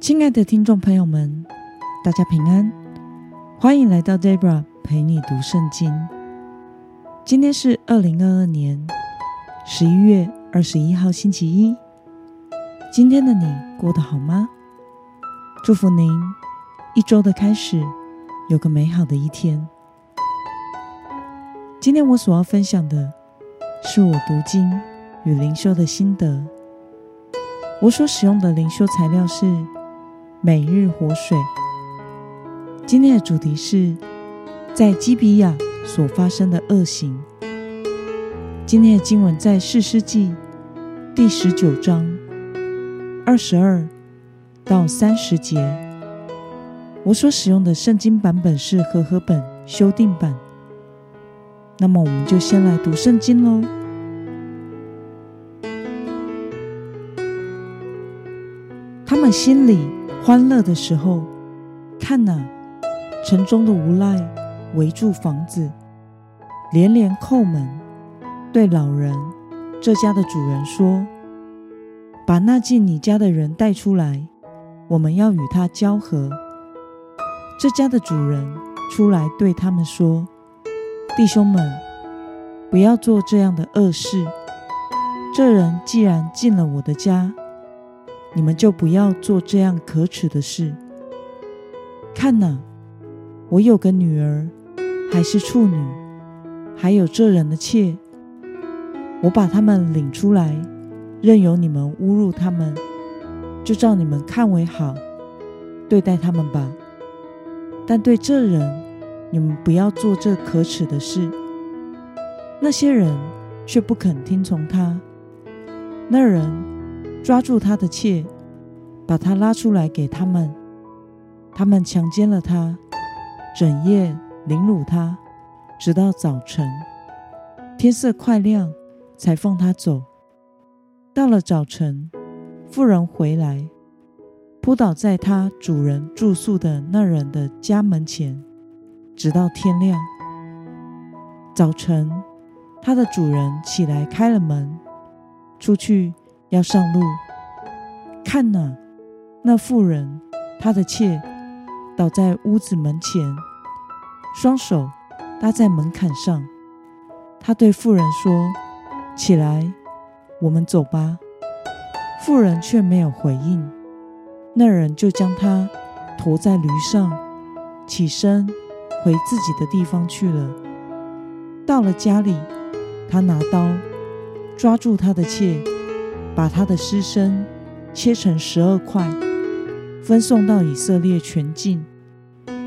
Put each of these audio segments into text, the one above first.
亲爱的听众朋友们，大家平安，欢迎来到 Debra 陪你读圣经。今天是二零二二年十一月二十一号，星期一。今天的你过得好吗？祝福您一周的开始有个美好的一天。今天我所要分享的是我读经与灵修的心得。我所使用的灵修材料是每日活水。今天的主题是在基比亚所发生的恶行。今天的经文在四世纪第十九章二十二到三十节。我所使用的圣经版本是和合本修订版。那么，我们就先来读圣经喽。他们心里欢乐的时候，看哪，城中的无赖围住房子，连连叩门，对老人这家的主人说：“把那进你家的人带出来，我们要与他交合。”这家的主人出来对他们说：“弟兄们，不要做这样的恶事。这人既然进了我的家，你们就不要做这样可耻的事。看呐，我有个女儿，还是处女，还有这人的妾。我把他们领出来，任由你们侮辱他们，就照你们看为好，对待他们吧。但对这人，你们不要做这可耻的事。那些人却不肯听从他。那人。抓住他的妾，把他拉出来给他们。他们强奸了他，整夜凌辱他，直到早晨。天色快亮，才放他走。到了早晨，妇人回来，扑倒在他主人住宿的那人的家门前，直到天亮。早晨，他的主人起来开了门，出去。要上路，看哪，那妇人，她的妾，倒在屋子门前，双手搭在门槛上。他对妇人说：“起来，我们走吧。”妇人却没有回应。那人就将她驮在驴上，起身回自己的地方去了。到了家里，他拿刀抓住他的妾。把他的尸身切成十二块，分送到以色列全境。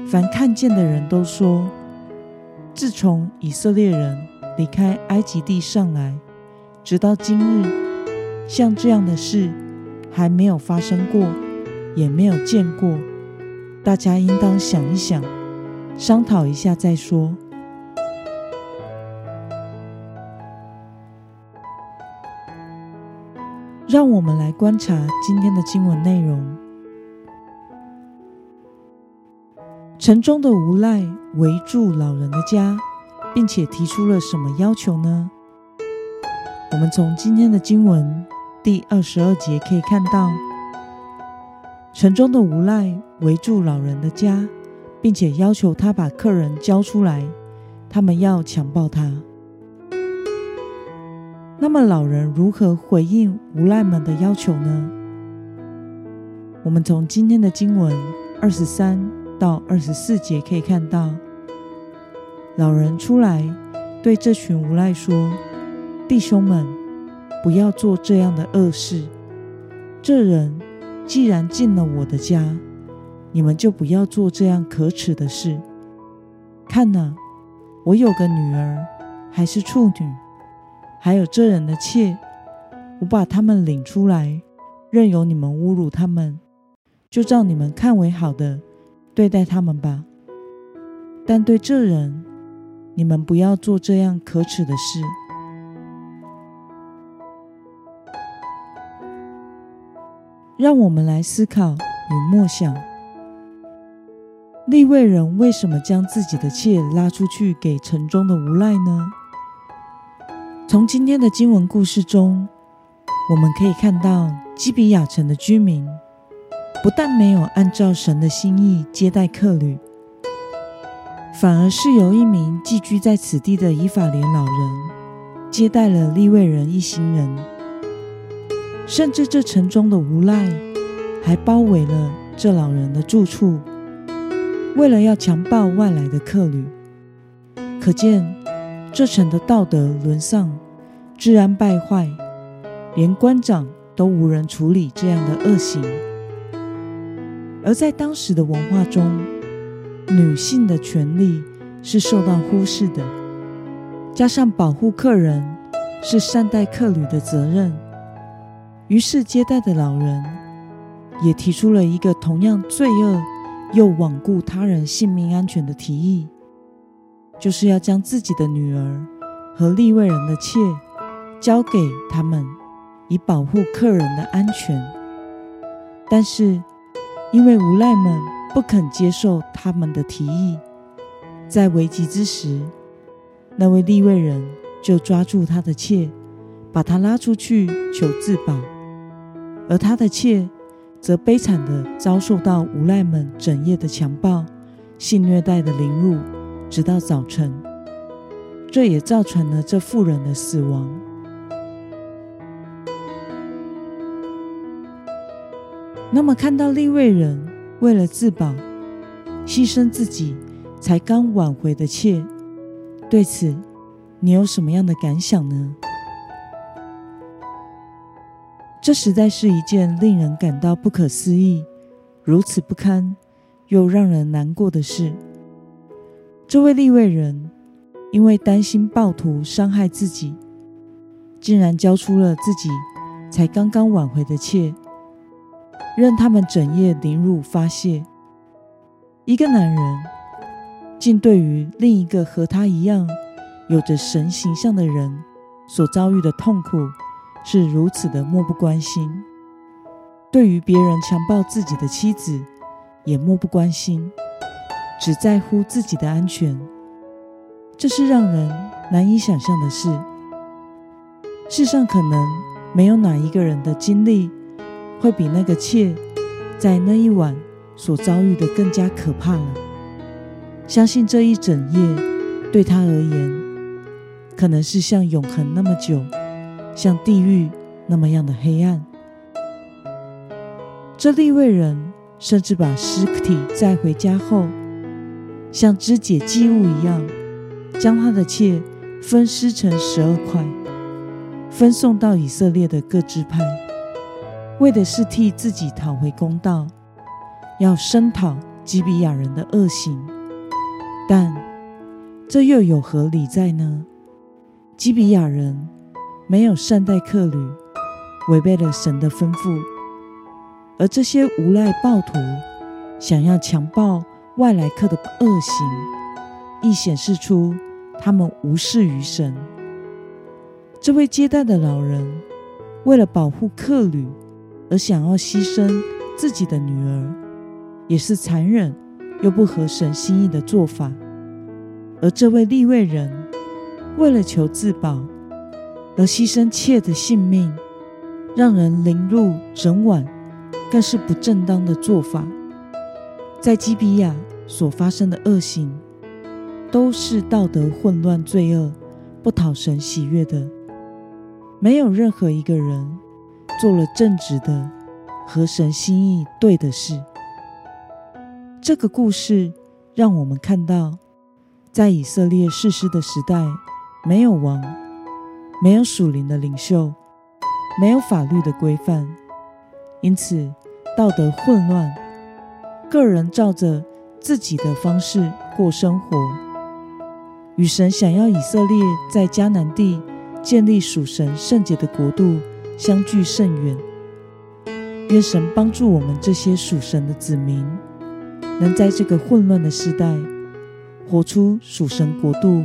凡看见的人都说：自从以色列人离开埃及地上来，直到今日，像这样的事还没有发生过，也没有见过。大家应当想一想，商讨一下再说。让我们来观察今天的经文内容。城中的无赖围住老人的家，并且提出了什么要求呢？我们从今天的经文第二十二节可以看到，城中的无赖围住老人的家，并且要求他把客人交出来，他们要强暴他。那么，老人如何回应无赖们的要求呢？我们从今天的经文二十三到二十四节可以看到，老人出来对这群无赖说：“弟兄们，不要做这样的恶事。这人既然进了我的家，你们就不要做这样可耻的事。看呐，我有个女儿，还是处女。”还有这人的妾，我把他们领出来，任由你们侮辱他们，就照你们看为好的对待他们吧。但对这人，你们不要做这样可耻的事。让我们来思考与默想：立位人为什么将自己的妾拉出去给城中的无赖呢？从今天的经文故事中，我们可以看到基比亚城的居民不但没有按照神的心意接待客旅，反而是由一名寄居在此地的以法莲老人接待了利未人一行人，甚至这城中的无赖还包围了这老人的住处，为了要强暴外来的客旅。可见这城的道德沦丧、治安败坏，连官长都无人处理这样的恶行。而在当时的文化中，女性的权利是受到忽视的，加上保护客人是善待客旅的责任，于是接待的老人也提出了一个同样罪恶又罔顾他人性命安全的提议，就是要将自己的女儿和利未人的妾交给他们，以保护客人的安全。但是。因为无赖们不肯接受他们的提议，在危急之时，那位利未人就抓住他的妾，把他拉出去求自保，而他的妾则悲惨地遭受到无赖们整夜的强暴、性虐待的凌辱，直到早晨。这也造成了这妇人的死亡。那么，看到利未人为了自保，牺牲自己才刚挽回的妾，对此你有什么样的感想呢？这实在是一件令人感到不可思议、如此不堪又让人难过的事。这位利未人因为担心暴徒伤害自己，竟然交出了自己才刚刚挽回的妾。任他们整夜凌辱发泄，一个男人竟对于另一个和他一样有着神形象的人所遭遇的痛苦是如此的漠不关心，对于别人强暴自己的妻子也漠不关心，只在乎自己的安全，这是让人难以想象的事。世上可能没有哪一个人的经历。会比那个妾在那一晚所遭遇的更加可怕了。相信这一整夜对他而言，可能是像永恒那么久，像地狱那么样的黑暗。这利未人甚至把尸体载回家后，像肢解祭物一样，将他的妾分尸成十二块，分送到以色列的各支派。为的是替自己讨回公道，要声讨基比亚人的恶行，但这又有何理在呢？基比亚人没有善待客旅，违背了神的吩咐，而这些无赖暴徒想要强暴外来客的恶行，亦显示出他们无视于神。这位接待的老人为了保护客旅。而想要牺牲自己的女儿，也是残忍又不合神心意的做法。而这位立位人为了求自保而牺牲妾的性命，让人凌辱整晚，更是不正当的做法。在基比亚所发生的恶行，都是道德混乱、罪恶、不讨神喜悦的。没有任何一个人。做了正直的、和神心意对的事。这个故事让我们看到，在以色列世师的时代，没有王，没有属灵的领袖，没有法律的规范，因此道德混乱，个人照着自己的方式过生活，与神想要以色列在迦南地建立属神圣洁的国度。相距甚远。愿神帮助我们这些属神的子民，能在这个混乱的时代，活出属神国度、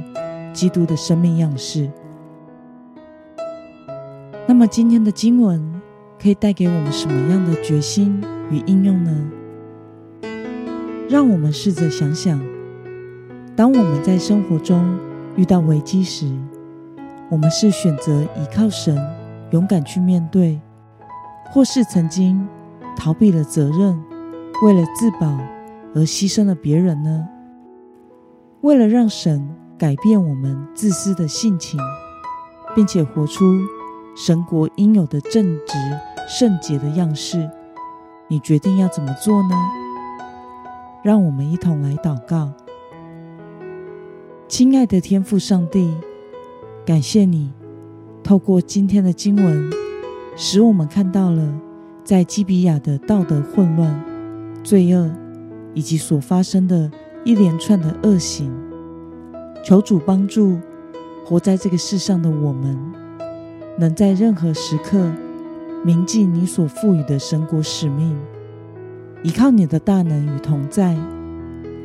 基督的生命样式。那么，今天的经文可以带给我们什么样的决心与应用呢？让我们试着想想，当我们在生活中遇到危机时，我们是选择依靠神。勇敢去面对，或是曾经逃避了责任，为了自保而牺牲了别人呢？为了让神改变我们自私的性情，并且活出神国应有的正直圣洁的样式，你决定要怎么做呢？让我们一同来祷告。亲爱的天父上帝，感谢你透过今天的经文，使我们看到了在基比亚的道德混乱、罪恶以及所发生的一连串的恶行。求主帮助活在这个世上的我们，能在任何时刻铭记你所赋予的神国使命，依靠你的大能与同在，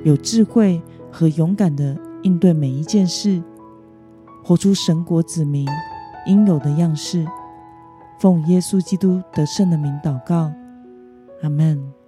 有智慧和勇敢的。应对每一件事，活出神国子民应有的样式。奉耶稣基督得胜的名祷告，阿门。